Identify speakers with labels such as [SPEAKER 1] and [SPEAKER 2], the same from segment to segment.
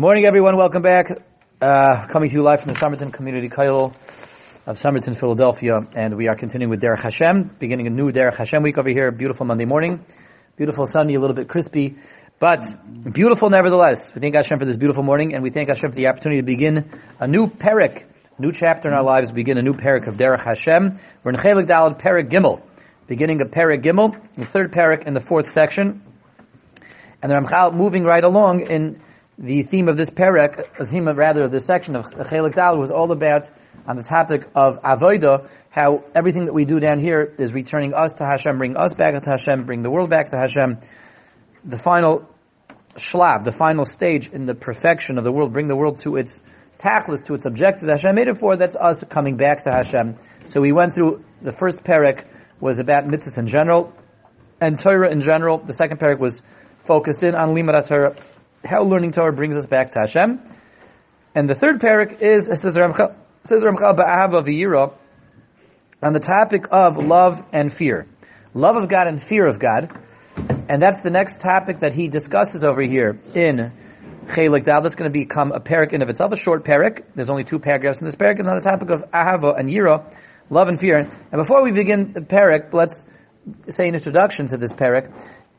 [SPEAKER 1] Morning, everyone. Welcome back. Uh, coming to you live from the Somerton Community Kollel of Somerton, Philadelphia, and we are continuing with Derech Hashem, beginning a new Derech Hashem week over here. Beautiful Monday morning, beautiful sunny, a little bit crispy, but beautiful nevertheless. We thank Hashem for this beautiful morning, and we thank Hashem for the opportunity to begin a new parak, new chapter in our lives. Begin a new parak of Derech Hashem. We're in Chelik Dalad Parak Gimel, beginning of Parak Gimel, the third parak in the fourth section, and the Ramchal moving right along in the theme of this parak, the theme of rather of this section of Chelik Dal was all about on the topic of avodah, how everything that we do down here is returning us to Hashem, bring us back to Hashem, bring the world back to Hashem. The final shlav, the final stage in the perfection of the world, bring the world to its tachlis, to its objective that Hashem made it for, that's us coming back to Hashem. So we went through, the first parak was about mitzvahs in general, and Torah in general. The second parak was focused in on limud Torah, how learning Torah brings us back to Hashem. And the third parak is, says Ramchal, says Ramchal Ba'ava V'yira, on the topic of love and fear. Love of God and fear of God. And that's the next topic that he discusses over here in Chelik Dal. That's going to become a parak in of itself, a short parak. There's only two paragraphs in this parak, and on the topic of Ahava and Yira, love and fear. And before we begin the parak, let's say an introduction to this parak.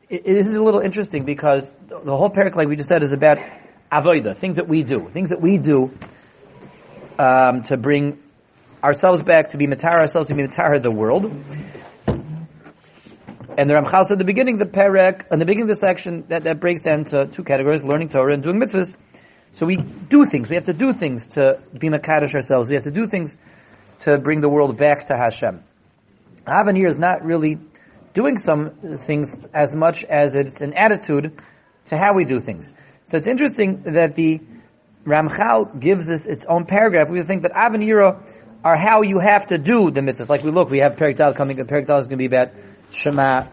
[SPEAKER 1] This is a little interesting because the whole parak, like we just said, is about avoida, things that we do, things that we do um, to bring ourselves back to be matar ourselves to be matar the world. And the Ramchal said at the beginning of the perek, in the beginning of the section, that, that breaks down to two categories, learning Torah and doing mitzvahs. So we do things, we have to do things to be Makadish ourselves, we have to do things to bring the world back to Hashem. Havan here is not really doing some things as much as it's an attitude to how we do things. So it's interesting that the Ramchal gives us its own paragraph. We think that Avanira are how you have to do the mitzvahs. Like we look, we have Perik Dal coming, Perik Dal is going to be about Shema,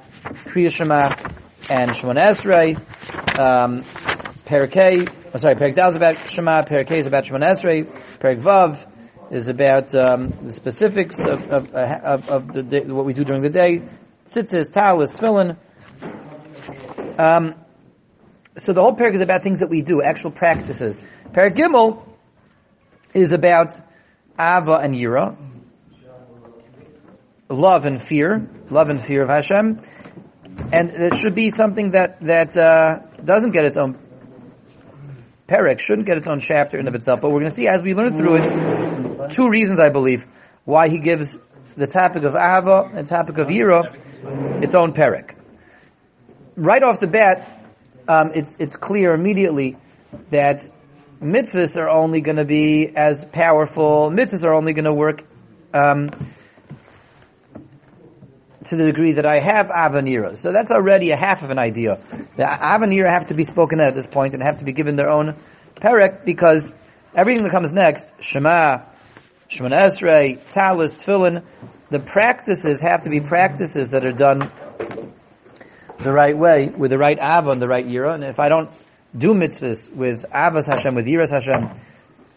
[SPEAKER 1] Kriya Shema, and Shemon Esrei. Um, Perik oh, sorry, Perik Dal is about Shema, Perik is about Shemon Esrei, Perik is about um, the specifics of, of, of, of the day, what we do during the day. Tzitzis, Talis, Tefillin. Um, so the whole parak is about things that we do, actual practices. Parak Gimel is about Ava and Yira, love and fear, love and fear of Hashem, and it should be something that that uh, doesn't get its own parak, shouldn't get its own chapter in of itself. But we're going to see as we learn through it, two reasons I believe why he gives the topic of Ava and topic of Yira its own parak. Right off the bat, um, it's it's clear immediately that mitzvahs are only going to be as powerful. Mitzvahs are only going to work um, to the degree that I have avanira. So that's already a half of an idea. The avanira have to be spoken at this point and have to be given their own perek because everything that comes next, Shema, Shemon Esrei, Talis, Tefillin, the practices have to be practices that are done the right way, with the right ava and the right yira. And if I don't do mitzvahs with Avas Hashem, with Yiras Hashem,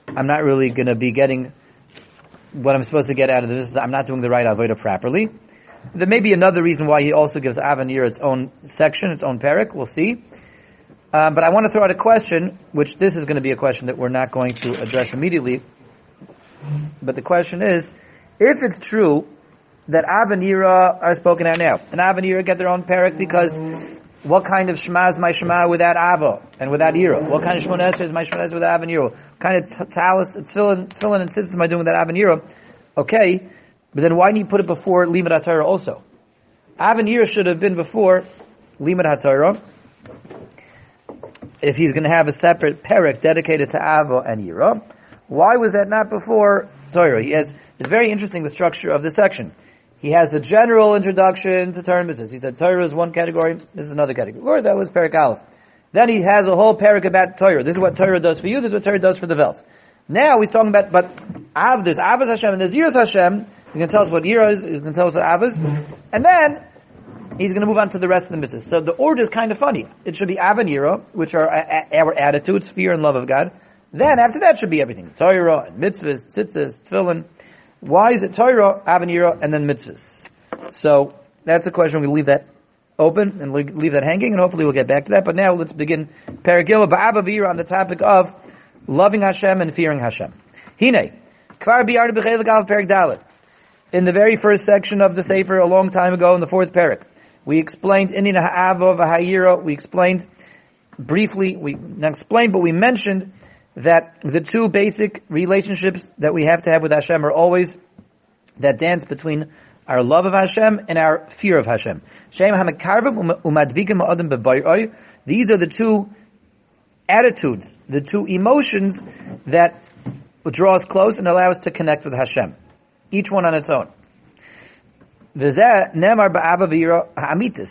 [SPEAKER 1] I'm not really going to be getting what I'm supposed to get out of this. I'm not doing the right Avodah properly. There may be another reason why he also gives Avanir its own section, its own parak. We'll see. Um, but I want to throw out a question, which this is going to be a question that we're not going to address immediately. But the question is, if it's true that Avanira are spoken out now, and Avanira get their own parak because what kind of Shema is my Shema without Ava and without Ira? What kind of Shemon is my Shemon without Ava and Ira? What kind of Talis, Tefillin and Tzitzis am I doing without Ava and Ira? Okay, but then why didn't you put it before Limud HaTorah also? Ava and Ira should have been before Limud HaTorah. If he's going to have a separate parak dedicated to Ava and Ira, why was that not before Torah? He has, it's very interesting the structure of this section. He has a general introduction to Torah business. He said Torah is one category, this is another category. Or that was Perik Aleph. Then he has a whole parak about Torah. This is what Torah does for you, this is what Torah does for the Velt. Now he's talking about, but Av, there's Avas Hashem and there's Yiras Hashem. He can tell us what Yira is, he's going to tell us what Avas. And then, he's going to move on to the rest of the mitzvahs. So the order is kind of funny. It should be Av and Yira, which are our attitudes, fear and love of God. Then after that should be everything. Torah, and mitzvahs, tzitzis, tefillin, why is it Torah, Avanira, and then mitzvahs? So that's a question. We leave that open and leave that hanging, and hopefully we'll get back to that. But now let's begin Paragila Ba'aba on the topic of loving Hashem and fearing Hashem. Hine, Kvar Biyar Dalit. In the very first section of the Sefer a long time ago in the fourth parak, we explained Inina Ha'ava V'Hayira, we explained briefly, we explained, but we mentioned that the two basic relationships that we have to have with Hashem are always that dance between our love of Hashem and our fear of Hashem. These are the two attitudes, the two emotions that draw us close and allow us to connect with Hashem. Each one on its own.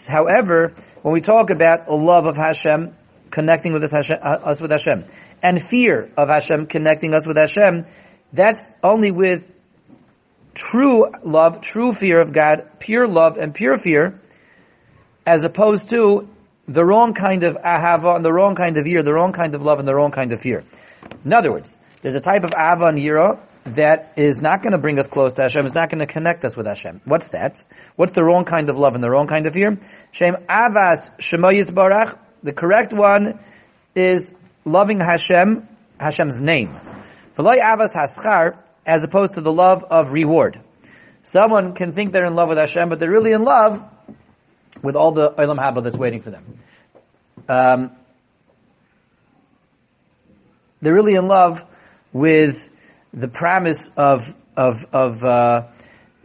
[SPEAKER 1] However, when we talk about love of Hashem, connecting with us, Hashem, uh, us with Hashem, and fear of Hashem, connecting us with Hashem, that's only with true love, true fear of God, pure love and pure fear, as opposed to the wrong kind of ahava and the wrong kind of fear, the wrong kind of love and the wrong kind of fear. In other words, there's a type of ava and yira that is not going to bring us close to Hashem, it's not going to connect us with Hashem. What's that? What's the wrong kind of love and the wrong kind of fear? Shem avas shemoyis barach. The correct one is loving Hashem, Hashem's name. V'loy avas haschar, as opposed to the love of reward. Someone can think they're in love with Hashem, but they're really in love with all the Olam Haba that's waiting for them. Um, they're really in love with the promise of of of uh,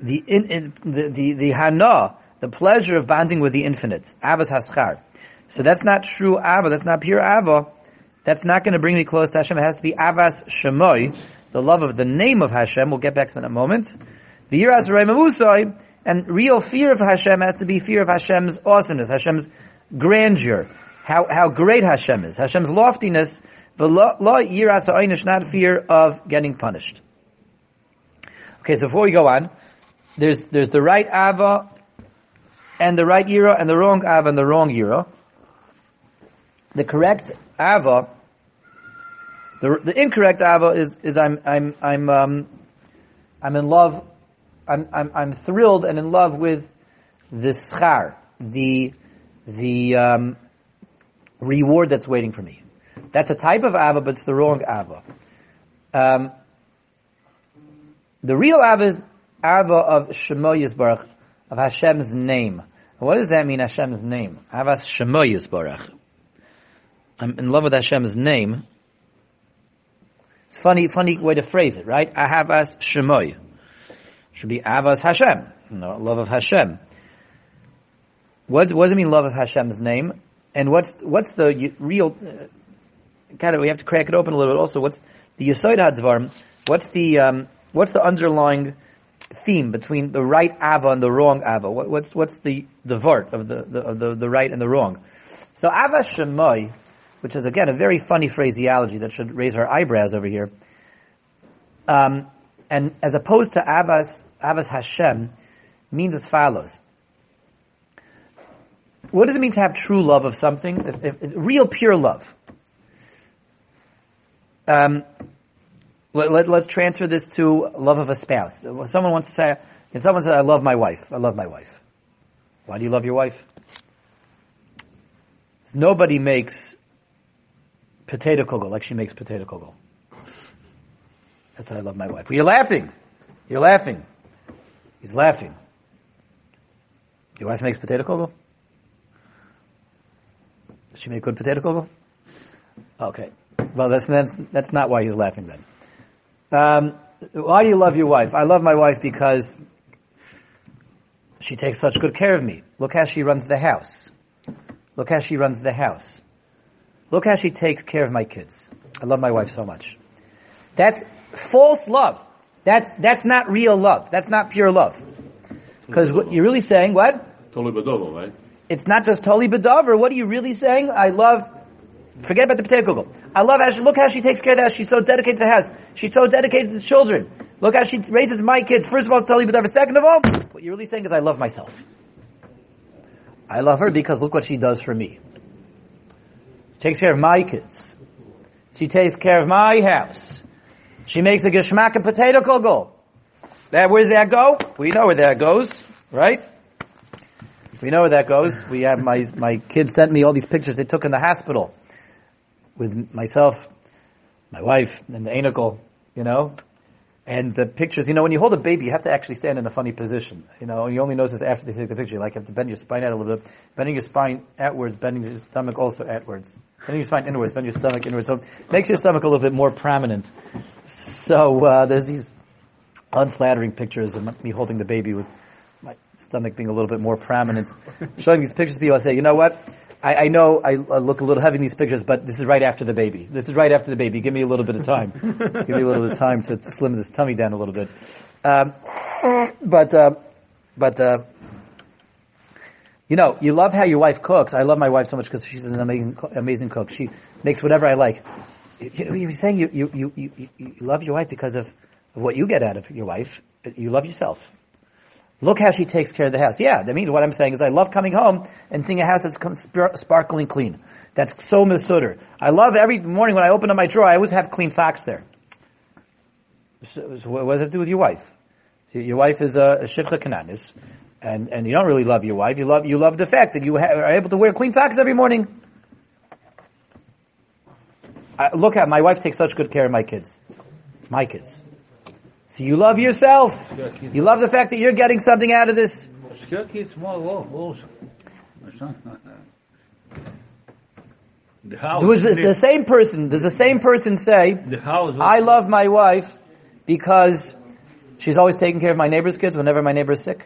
[SPEAKER 1] the, in, in, the the the hana, the pleasure of bonding with the infinite. Avas haschar. So that's not true ava. That's not pure ava. That's not going to bring me close to Hashem. It has to be avas shemoy, the love of the name of Hashem. We'll get back to that in a moment. The yiras mamusai, and real fear of Hashem has to be fear of Hashem's awesomeness, Hashem's grandeur, how how great Hashem is, Hashem's loftiness. The law yiras ha'inish, not fear of getting punished. Okay, so before we go on, there's there's the right ava and the right yira and the wrong ava and the wrong yira. The correct ava the, the incorrect ava is, is I'm, I'm, I'm, um, I'm in love, I'm, I'm, I'm thrilled and in love with the schar, the, the, um, reward that's waiting for me. That's a type of ava, but it's the wrong ava. Um, the real ava is ava of Shemo Yisbarach, of Hashem's name. What does that mean, Hashem's name? Ava Shemo Yisbarach. I'm in love with Hashem's name. It's funny, funny way to phrase it, right? Ahavas Shemoy. Should be Avas Hashem. No, love of Hashem. What, what does it mean, love of Hashem's name? And what's, what's the real, uh, kind of, we have to crack it open a little bit also. What's the Yesod HaDvar? What's the, um, what's the underlying theme between the right Ava and the wrong Ava? What, what's, what's the, the vart of the, the, of the, the right and the wrong? So Ava Shemoy, which is again a very funny phraseology that should raise our eyebrows over here. Um, and as opposed to Abbas, Abbas Hashem, means as follows. What does it mean to have true love of something? If, if, real pure love. Um, let, us let, transfer this to love of a spouse. Someone wants to say, if someone says, I love my wife, I love my wife. Why do you love your wife? Nobody makes potato kugel, like she makes potato kugel. That's why I love my wife. Well, you're laughing. You're laughing. He's laughing. Your wife makes potato kugel? Does she make good potato kugel? Okay. Well, that's, that's, that's not why he's laughing then. Um, why do you love your wife? I love my wife because she takes such good care of me. Look how she runs the house. Look how she runs the house. Look how she takes care of my kids. I love my wife so much. That's false love. That's, that's not real love. That's not pure love. Because what you're really saying, what?
[SPEAKER 2] Totally bedover, right?
[SPEAKER 1] It's not just totally bedover. What are you really saying? I love, forget about the potato kugel. I love how she, look how she takes care of the house. She's so dedicated to the house. She's so dedicated to the children. Look how she raises my kids. First of all, it's totally bedover. Second of all, what you're really saying is I love myself. I love her because look what she does for me takes care of my kids. She takes care of my house. She makes a geschmack of potato kugel. That where does that go? We know where that goes, right? We know where that goes. We have my my kids sent me all these pictures they took in the hospital with myself, my wife, and the anacle, you know, and the pictures. You know, when you hold a baby, you have to actually stand in a funny position. You know, you only notice this after they take the picture. Like you have to bend your spine out a little bit, bending your spine outwards, bending your stomach also outwards, bending your spine inwards, bending your stomach inwards. So makes your stomach a little bit more prominent. So uh, there's these unflattering pictures of me holding the baby with my stomach being a little bit more prominent. Showing these pictures to people, I say, you know what? I, I know I, I, look a little heavy in these pictures, but this is right after the baby. This is right after the baby. Give me a little bit of time. Give me a little bit of time to, to slim this tummy down a little bit. Um, but, uh, but, uh, you know, you love how your wife cooks. I love my wife so much because she's an amazing, amazing cook. She makes whatever I like. You're saying you, you, you, you, you love your wife because of, of what you get out of your wife. You love yourself. Look how she takes care of the house. Yeah, that means what I'm saying is I love coming home and seeing a house that's sparkling clean. That's so masuder. I love every morning when I open up my drawer, I always have clean socks there. So, so what does it do with your wife? Your wife is a, a shivcha kananis, and and you don't really love your wife. You love you love the fact that you ha- are able to wear clean socks every morning. I, look at my wife takes such good care of my kids, my kids. So you love yourself. You love the fact that you're getting something out of this. Does the, the same person, does the same person say, I love my wife because she's always taking care of my neighbor's kids whenever my neighbor is sick?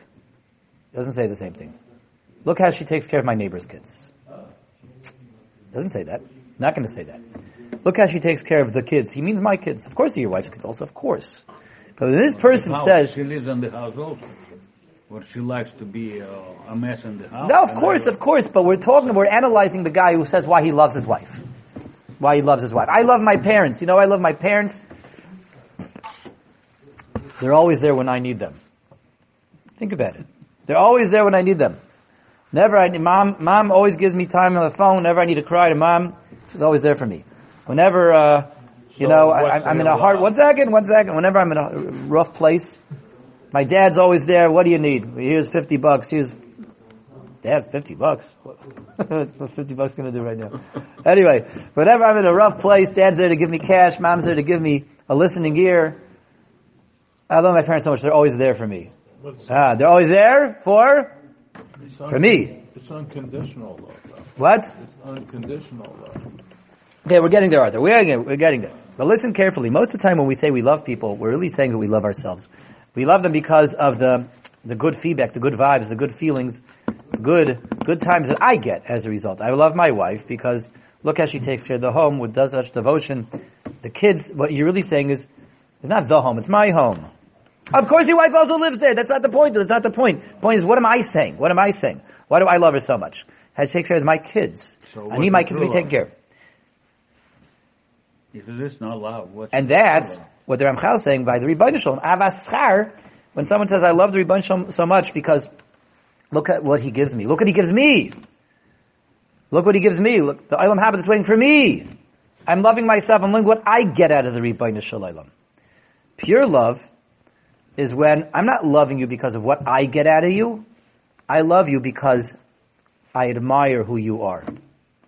[SPEAKER 1] Doesn't say the same thing. Look how she takes care of my neighbor's kids. Doesn't say that. Not going to say that. Look how she takes care of the kids. He means my kids. Of course, your wife's kids also. Of course. So this person says
[SPEAKER 2] she lives in the house also, or she likes to be uh, a mess in the house.
[SPEAKER 1] No, of course, of course. But we're talking, we're analyzing the guy who says why he loves his wife, why he loves his wife. I love my parents. You know, I love my parents. They're always there when I need them. Think about it. They're always there when I need them. Never, I, mom, mom always gives me time on the phone. Whenever I need to cry to mom, she's always there for me. Whenever, uh, you know, I, am in a hard, one second, one second. Whenever I'm in a rough place, my dad's always there. What do you need? Here's 50 bucks. Here's, dad, 50 bucks? What's 50 bucks gonna do right now? anyway, whenever I'm in a rough place, dad's there to give me cash, mom's there to give me a listening ear. I love my parents so much. They're always there for me. Ah, they're always there for, for me.
[SPEAKER 3] It's unconditional love.
[SPEAKER 1] What?
[SPEAKER 3] It's unconditional love.
[SPEAKER 1] Okay, we're getting there, Arthur. We're getting, we're getting there. But listen carefully. Most of the time when we say we love people, we're really saying that we love ourselves. We love them because of the, the good feedback, the good vibes, the good feelings, good, good times that I get as a result. I love my wife because look how she takes care of the home with does such devotion. The kids, what you're really saying is, it's not the home, it's my home. Of course your wife also lives there. That's not the point. That's not the point. The point is, what am I saying? What am I saying? Why do I love her so much? How she takes care of my kids.
[SPEAKER 2] So
[SPEAKER 1] I need my kids to be taken care of.
[SPEAKER 2] If it's not love, what's
[SPEAKER 1] And that's what the Ramchal is saying by the Ribbono Shel Olam. Avaschar, when someone says, I love the Ribbono Shel Olam so much because look at what he gives me. Look what he gives me. Look what he gives me. Look, the Olam Haba is waiting for me. I'm loving myself. I'm loving what I get out of the Ribbono Shel Olam. Pure love is when I'm not loving you because of what I get out of you. I love you because I admire who you are.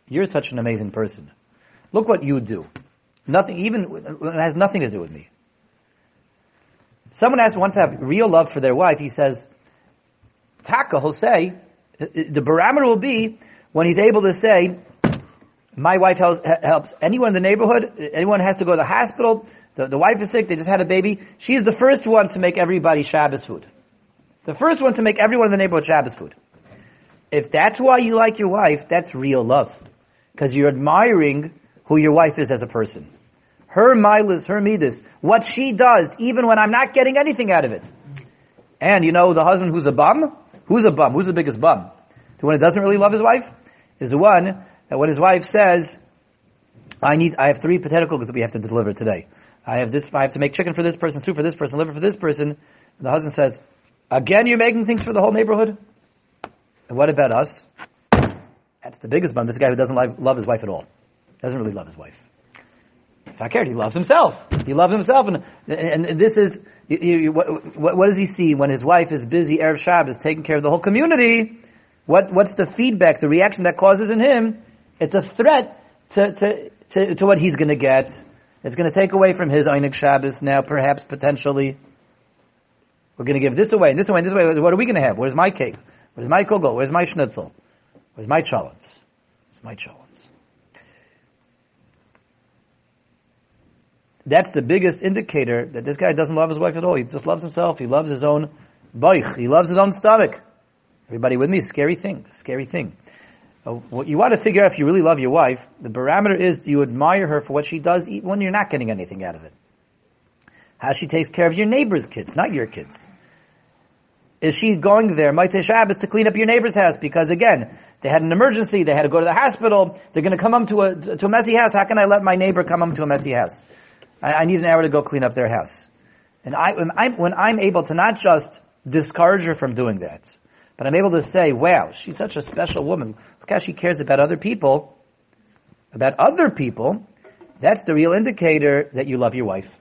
[SPEAKER 1] You're such an amazing person. Look what you do. Nothing, even, it has nothing to do with me. Someone asked wants to have real love for their wife. He says, Taka, he'll say, the barometer will be when he's able to say, my wife helps, anyone in the neighborhood, anyone has to go to the hospital, the, the wife is sick, they just had a baby. She is the first one to make everybody Shabbos food. The first one to make everyone in the neighborhood Shabbos food. If that's why you like your wife, that's real love. Because you're admiring who your wife is as a person. Her milas, her midas, what she does, even when I'm not getting anything out of it. And you know the husband who's a bum? Who's a bum? Who's the biggest bum? The one who doesn't really love his wife? Is the one that when his wife says, I need, I have three potato cookies that we have to deliver today. I have this, I have to make chicken for this person, soup for this person, liver for this person. The husband says, again you're making things for the whole neighborhood? And what about us? That's the biggest bum. This guy who doesn't love his wife at all. Doesn't really love his wife. Fakir, he loves himself. He loves himself, and and this is what, what, does he see when his wife is busy erev Shabbos taking care of the whole community? What, what's the feedback, the reaction that causes in him? It's a threat to, to, to, to what he's going to get. It's going to take away from his Einik Shabbos now, perhaps, potentially. We're going to give this away, and this away, and this away. What are we going to have? Where's my cake? Where's my kugel? Where's my schnitzel? Where's my cholents? Where's my cholents? That's the biggest indicator that this guy doesn't love his wife at all. He just loves himself. He loves his own boich. He loves his own stomach. Everybody with me? Scary thing. Scary thing. Uh, what you want to figure out if you really love your wife, the barometer is do you admire her for what she does even when you're not getting anything out of it? How she takes care of your neighbor's kids, not your kids. Is she going there, might say Shabbos, to clean up your neighbor's house? Because again, they had an emergency, they had to go to the hospital, they're going to come home to a, to a messy house. How can I let my neighbor come home to a messy house? I, I need an hour to go clean up their house. And I, when, I'm, when I'm able to not just discourage her from doing that, but I'm able to say, wow, she's such a special woman. Look how she cares about other people, about other people. That's the real indicator that you love your wife.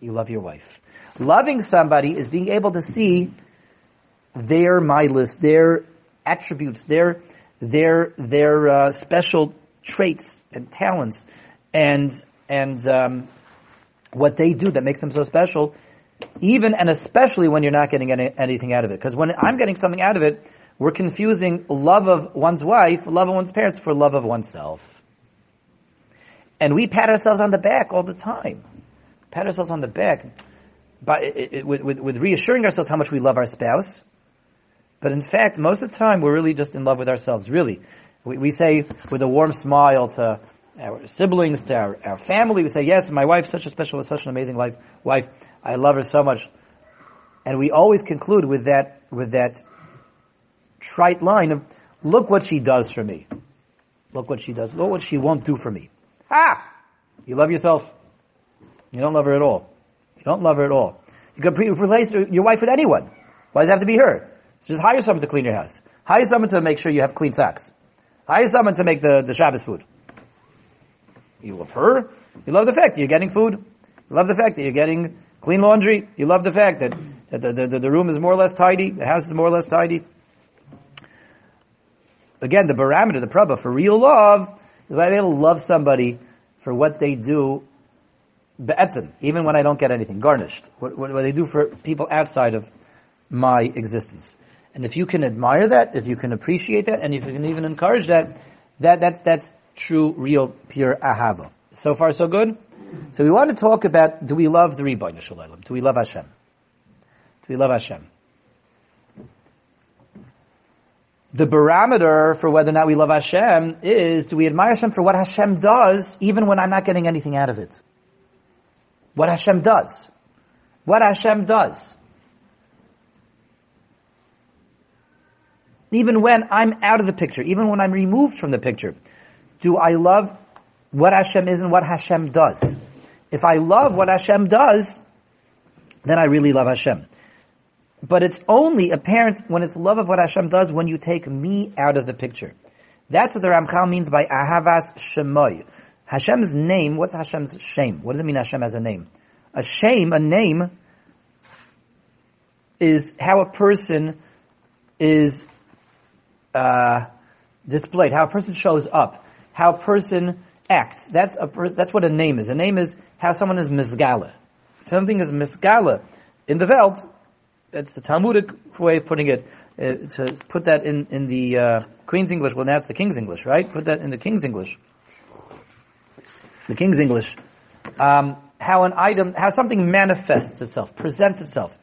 [SPEAKER 1] You love your wife. Loving somebody is being able to see their my list, their attributes, their their their uh, special traits and talents, and and um, what they do that makes them so special, even and especially when you're not getting any, anything out of it. Because when I'm getting something out of it, we're confusing love of one's wife, love of one's parents, for love of oneself. And we pat ourselves on the back all the time. Pat ourselves on the back by, it, it, with, with, with reassuring ourselves how much we love our spouse but in fact, most of the time, we're really just in love with ourselves. Really, we, we say with a warm smile to our siblings, to our, our family, we say, "Yes, my wife's such a special, such an amazing life, wife. I love her so much." And we always conclude with that with that trite line of, "Look what she does for me. Look what she does. Look what she won't do for me." Ah, you love yourself. You don't love her at all. You don't love her at all. You can replace your wife with anyone. Why does it have to be her? So just hire someone to clean your house. Hire someone to make sure you have clean socks. Hire someone to make the, the Shabbos food. You love her. You love the fact that you're getting food. You love the fact that you're getting clean laundry. You love the fact that, that the, the, the room is more or less tidy. The house is more or less tidy. Again, the barometer, the prabha for real love is I'm able to love somebody for what they do be'etzim, even when I don't get anything, garnished. What, what, what they do for people outside of my existence. And if you can admire that, if you can appreciate that, and if you can even encourage that, that that's that's true, real, pure ahava. So far, so good. So we want to talk about: Do we love the Ribbono Shel Olam? Do we love Hashem? Do we love Hashem? The barometer for whether or not we love Hashem is: Do we admire Hashem for what Hashem does, even when I'm not getting anything out of it? What Hashem does. What Hashem does. even when I'm out of the picture, even when I'm removed from the picture, do I love what Hashem is and what Hashem does? If I love what Hashem does, then I really love Hashem. But it's only apparent when it's love of what Hashem does when you take me out of the picture. That's what the Ramchal means by Ahavas Shemoy. Hashem's name, what's Hashem's shame? What does it mean Hashem has a name? A shame, a name, is how a person is uh, displayed, how a person shows up, how a person acts. That's a pers- that's what a name is. A name is how someone is misgala. Something is misgala in the Welt. That's the Talmudic way of putting it. Uh, to put that in in the uh, Queen's English, well, now it's the King's English, right? Put that in the King's English. The King's English. Um, how an item, how something manifests itself, presents itself,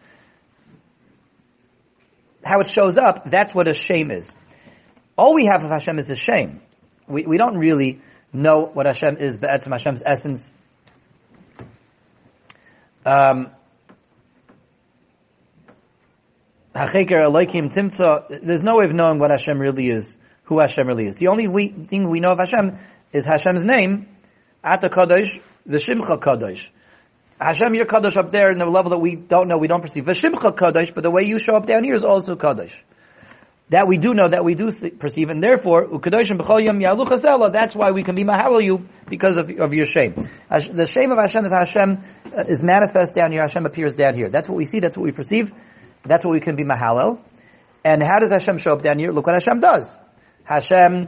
[SPEAKER 1] how it shows up. That's what a shame is all we have of Hashem is a shame. We, we don't really know what Hashem is, Be'etzim Hashem's essence. Um, there's no way of knowing what Hashem really is, who Hashem really is. The only we, thing we know of Hashem is Hashem's name, Ata Kadosh, V'Shimcha Kadosh. Hashem, you're Kadosh up there in the level that we don't know, we don't perceive. V'Shimcha Kadosh, but the way you show up down here is also Kadosh. That we do know, that we do perceive, and therefore, that's why we can be mahalo you because of, of your shame. The shame of Hashem is Hashem uh, is manifest down here, Hashem appears down here. That's what we see, that's what we perceive, that's what we can be mahalo. And how does Hashem show up down here? Look what Hashem does. Hashem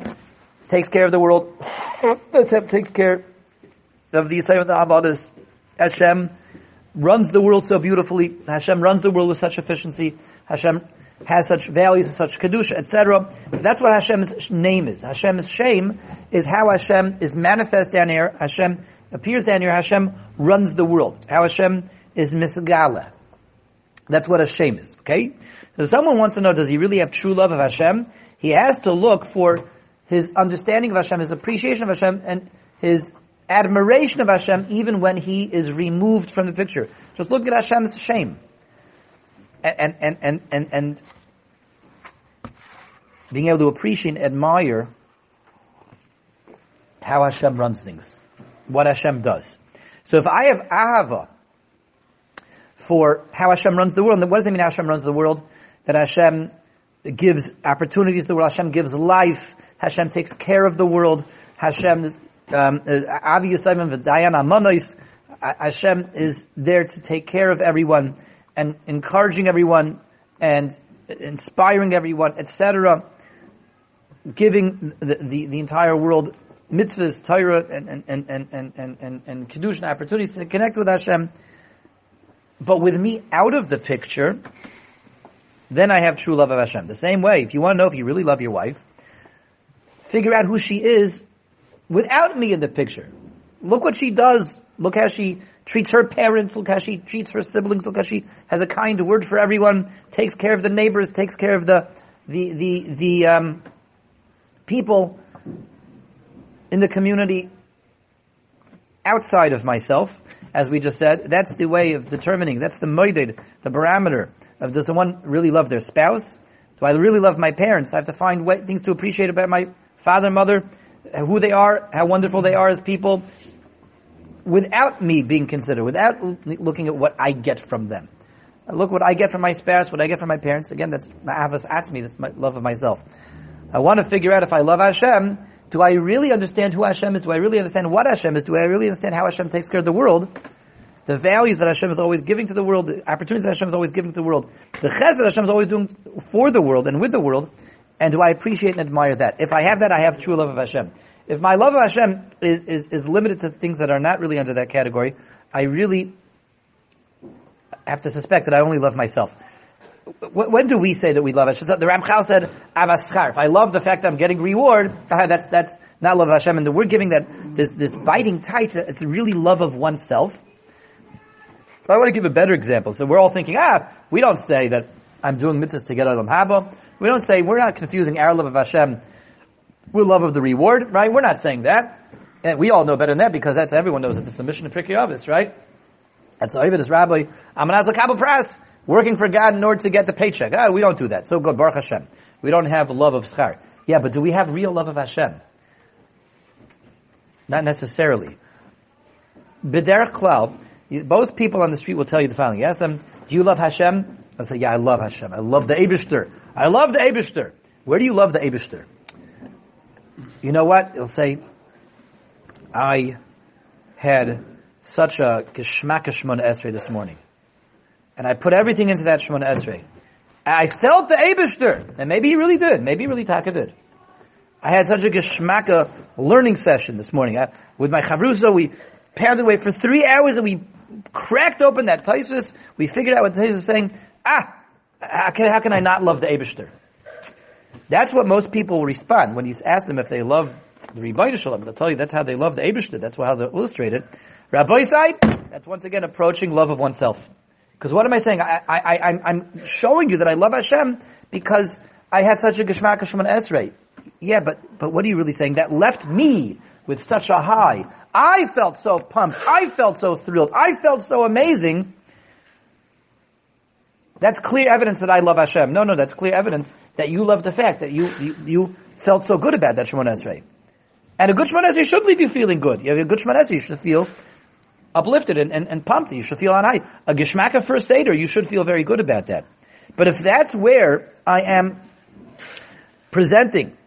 [SPEAKER 1] takes care of the world. Hashem takes care of the Yisrael, the Avodas. Hashem runs the world so beautifully. Hashem runs the world with such efficiency. Hashem has such values, and such kedusha, etc. That's what Hashem's name is. Hashem's shame is how Hashem is manifest down here. Hashem appears down here. Hashem runs the world. How Hashem is misgala. That's what a shame is. Okay. So someone wants to know: Does he really have true love of Hashem? He has to look for his understanding of Hashem, his appreciation of Hashem, and his admiration of Hashem, even when he is removed from the picture. Just look at Hashem's shame and, and, and, and, and being able to appreciate and admire how Hashem runs things, what Hashem does. So if I have ahava for how Hashem runs the world, what does it mean Hashem runs the world? That Hashem gives opportunities to the world, Hashem gives life, Hashem takes care of the world, Hashem um, Hashem is there to take care of everyone and encouraging everyone and inspiring everyone, etc. Giving the, the, the, entire world mitzvahs, Torah, and, and, and, and, and, and, and, and Kedushin opportunities to connect with Hashem. But with me out of the picture, then I have true love of Hashem. The same way, if you want to know if you really love your wife, figure out who she is without me in the picture. Look what she does. Look how she treats her parents. Look how she treats her siblings. Look how she has a kind word for everyone. Takes care of the neighbors. Takes care of the the the the um, people in the community outside of myself. As we just said, that's the way of determining. That's the moeded, the barometer of does the one really love their spouse? Do I really love my parents? I have to find way, things to appreciate about my father mother, who they are, how wonderful they are as people, without me being considered, without looking at what I get from them. look what I get from my spouse, what I get from my parents. Again, that's ma'avas atzmi, that's my love of myself. I want to figure out if I love Hashem, do I really understand who Hashem is? Do I really understand what Hashem is? Do I really understand how Hashem takes care of the world? The values that Hashem is always giving to the world, the opportunities that Hashem is always giving to the world, the chesed that Hashem is always doing for the world and with the world, and do I appreciate and admire that? If I have that, I have true love of Hashem. If my love of Hashem is, is, is limited to things that are not really under that category, I really have to suspect that I only love myself. When do we say that we love Hashem? The Ramchal said, I love the fact that I'm getting reward, that's that's not love of Hashem. And we're giving that this this biting tight. It's really love of oneself. But I want to give a better example. So we're all thinking, ah, we don't say that I'm doing mitzvahs to get Olam Haba. We don't say we're not confusing our love of Hashem with love of the reward, right? We're not saying that. And we all know better than that because that's everyone knows that it's the mission of Pirkei Avos, right? And so even as Rabbi Amanaz Lakabel Pras, working for God in order to get the paycheck. Ah, we don't do that. So good, Baruch Hashem. We don't have love of schar. Yeah, but do we have real love of Hashem? Not necessarily. B'derech klal, most people on the street will tell you the following. You ask them, do you love Hashem? I say, yeah, I love Hashem. I love the Abishter. I love the Abishter. Where do you love the Abishter? You know what? He'll say, I had such a geschmack Shemona Esrei this morning. And I put everything into that Shemona Esrei. I felt the Abishter. And maybe he really did. Maybe he really taka did. I had such a geschmacka learning session this morning. I, with my chavrusa, we pounded away for three hours and we cracked open that Taisus. We figured out what Taisus is saying. Ah, how can, how can I not love the Abishter? That's what most people respond when you ask them if they love the Ribbono Shel Olam. They'll tell you that's how they love the Abishter. That's how they illustrate it. Rabbi side, that's once again approaching love of oneself. Because what am I saying? I, I, I, I'm showing you that I love Hashem because I had such a Geshmak Shemon Esrei. Yeah, but, but what are you really saying? That left me with such a high. I felt so pumped. I felt so thrilled. I felt so amazing. That's clear evidence that I love Hashem. No, no, that's clear evidence that you love the fact that you, you, you felt so good about that Shemon Esrei. And a good Shemon Esrei should leave you feeling good. You have a good Shemon Esrei, you should feel uplifted and, and, and pumped. You should feel on high. A Geshmaka first Seder, you should feel very good about that. But if that's where I am presenting,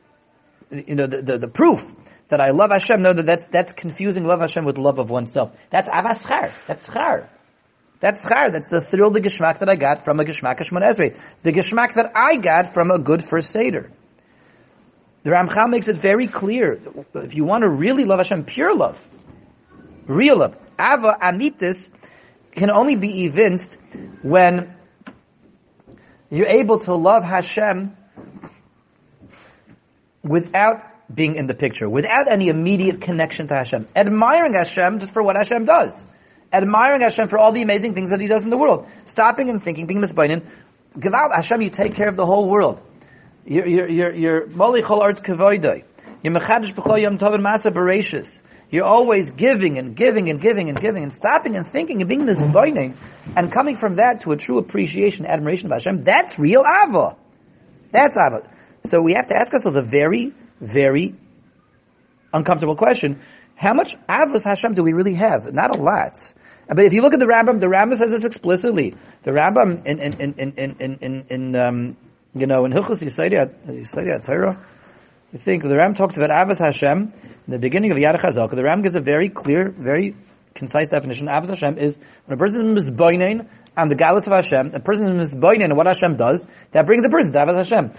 [SPEAKER 1] you know, the, the, the proof that I love Hashem, no, that that's, that's confusing love Hashem with love of oneself. That's avaschar. That's schar. That's char. That's the thrill, the geschmack that I got from a geschmack Shemon Esrei. The geschmack that I got from a good first Seder. The Ramchal makes it very clear. If you want to really love Hashem, pure love, real love, Ava Amitis can only be evinced when you're able to love Hashem without being in the picture, without any immediate connection to Hashem. Admiring Hashem just for what Hashem does. Admiring Hashem for all the amazing things that He does in the world. Stopping and thinking, being misbainin. Give out Hashem, you take care of the whole world. You're, you're, you're, Molichol Arts. You're Mechadish B'chol Yom Masa. You're always giving and giving and giving and giving and stopping and thinking and being misbainin and coming from that to a true appreciation, admiration of Hashem. That's real Ava. That's Ava. So we have to ask ourselves a very, very uncomfortable question. How much Avos Hashem do we really have? Not a lot. But if you look at the Rambam, the Rambam says this explicitly. The Rambam in in in in in in, in um, you know in Hilchos Yesodei Torah, you think the Ram talks about Avos Hashem in the beginning of Yad Chazakah. The Ram gives a very clear, very concise definition. Avos Hashem is when a person is misboinen on the galus of Hashem, a person is misboinen and what Hashem does, that brings a person to Avos Hashem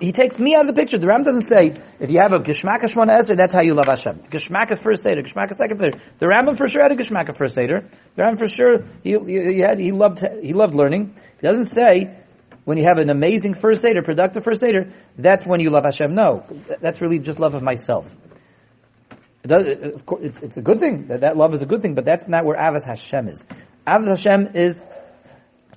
[SPEAKER 1] he takes me out of the picture. The Ram doesn't say if you have a Geshmaka Shmona Esrei, that's how you love Hashem. Geshmaka first Seder, Geshmaka second Seder. The Rambam for sure had a Geshmaka first Seder. The Rambam for sure he, he, had he loved he loved learning. He doesn't say when you have an amazing first Seder, productive first Seder, that's when you love Hashem. No, that's really just love of myself. It does, of course, it's, it's a good thing that that love is a good thing, but that's not where Avas Hashem is. Avas Hashem is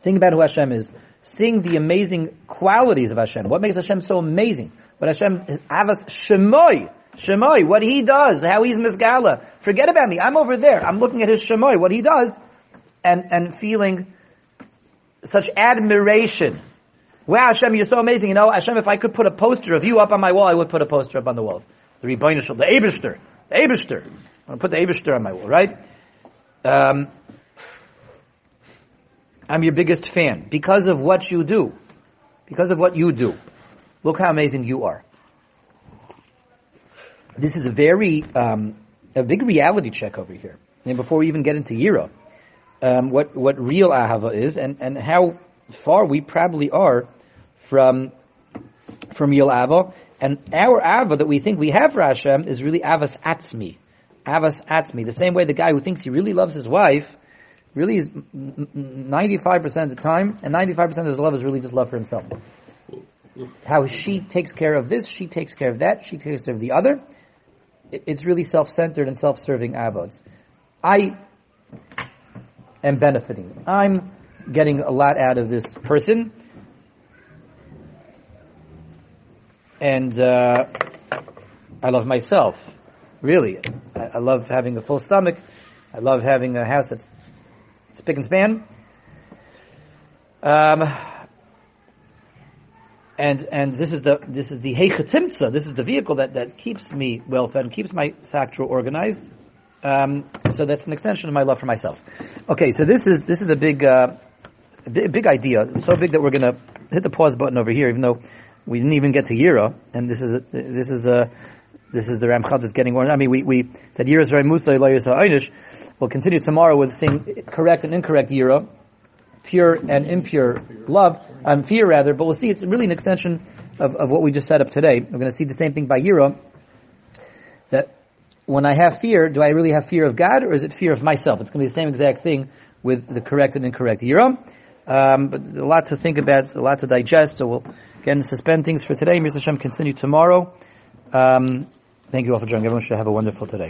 [SPEAKER 1] think about who Hashem is seeing the amazing qualities of Hashem. What makes Hashem so amazing? What Hashem Avas Shemoy. Shemoy, what he does, how he's Mizgala. Forget about me. I'm over there. I'm looking at his Shemoy, what he does, and, and feeling such admiration. Wow, Hashem, you're so amazing. You know, Hashem, if I could put a poster of you up on my wall, I would put a poster up on the wall. The Rebbeinu the Abishter. The Abishter. I'm going to put the Abishter on my wall, right? Um, I'm your biggest fan because of what you do. Because of what you do. Look how amazing you are. This is a very, um, a big reality check over here. And before we even get into Yira, um, what, what real Ahava is and, and how far we probably are from, from real Ahava. And our Ahava that we think we have for Hashem is really Avas Atzmi. Avas Atzmi. The same way the guy who thinks he really loves his wife really is 95% of the time, and 95% of his love is really just love for himself. How she takes care of this, she takes care of that, she takes care of the other. It's really self-centered and self-serving avods. I am benefiting. I'm getting a lot out of this person. And uh, I love myself. Really. I, I love having a full stomach. I love having a house that's spick and span. Um, and and this is the this is the heichatimtza. This is the vehicle that, that keeps me well fed and keeps my saktra organized. Um, so that's an extension of my love for myself. Okay, so this is this is a big uh, big, big idea. So big that we're to hit the pause button over here, even though we didn't even get to Yira. And this is a, this is a this is the Ramchal just getting more. I mean, we, we said Yira is very Musa Einish. We'll continue tomorrow with seeing correct and incorrect Yira, pure and impure love, um, fear rather, but we'll see it's really an extension of, of what we just set up today. We're going to see the same thing by Yira, that when I have fear, do I really have fear of God or is it fear of myself? It's going to be the same exact thing with the correct and incorrect Yira. Um, but a lot to think about, a lot to digest, so we'll again suspend things for today. Mr. Hashem continue tomorrow. Um, thank you all for joining. Everyone should have a wonderful today.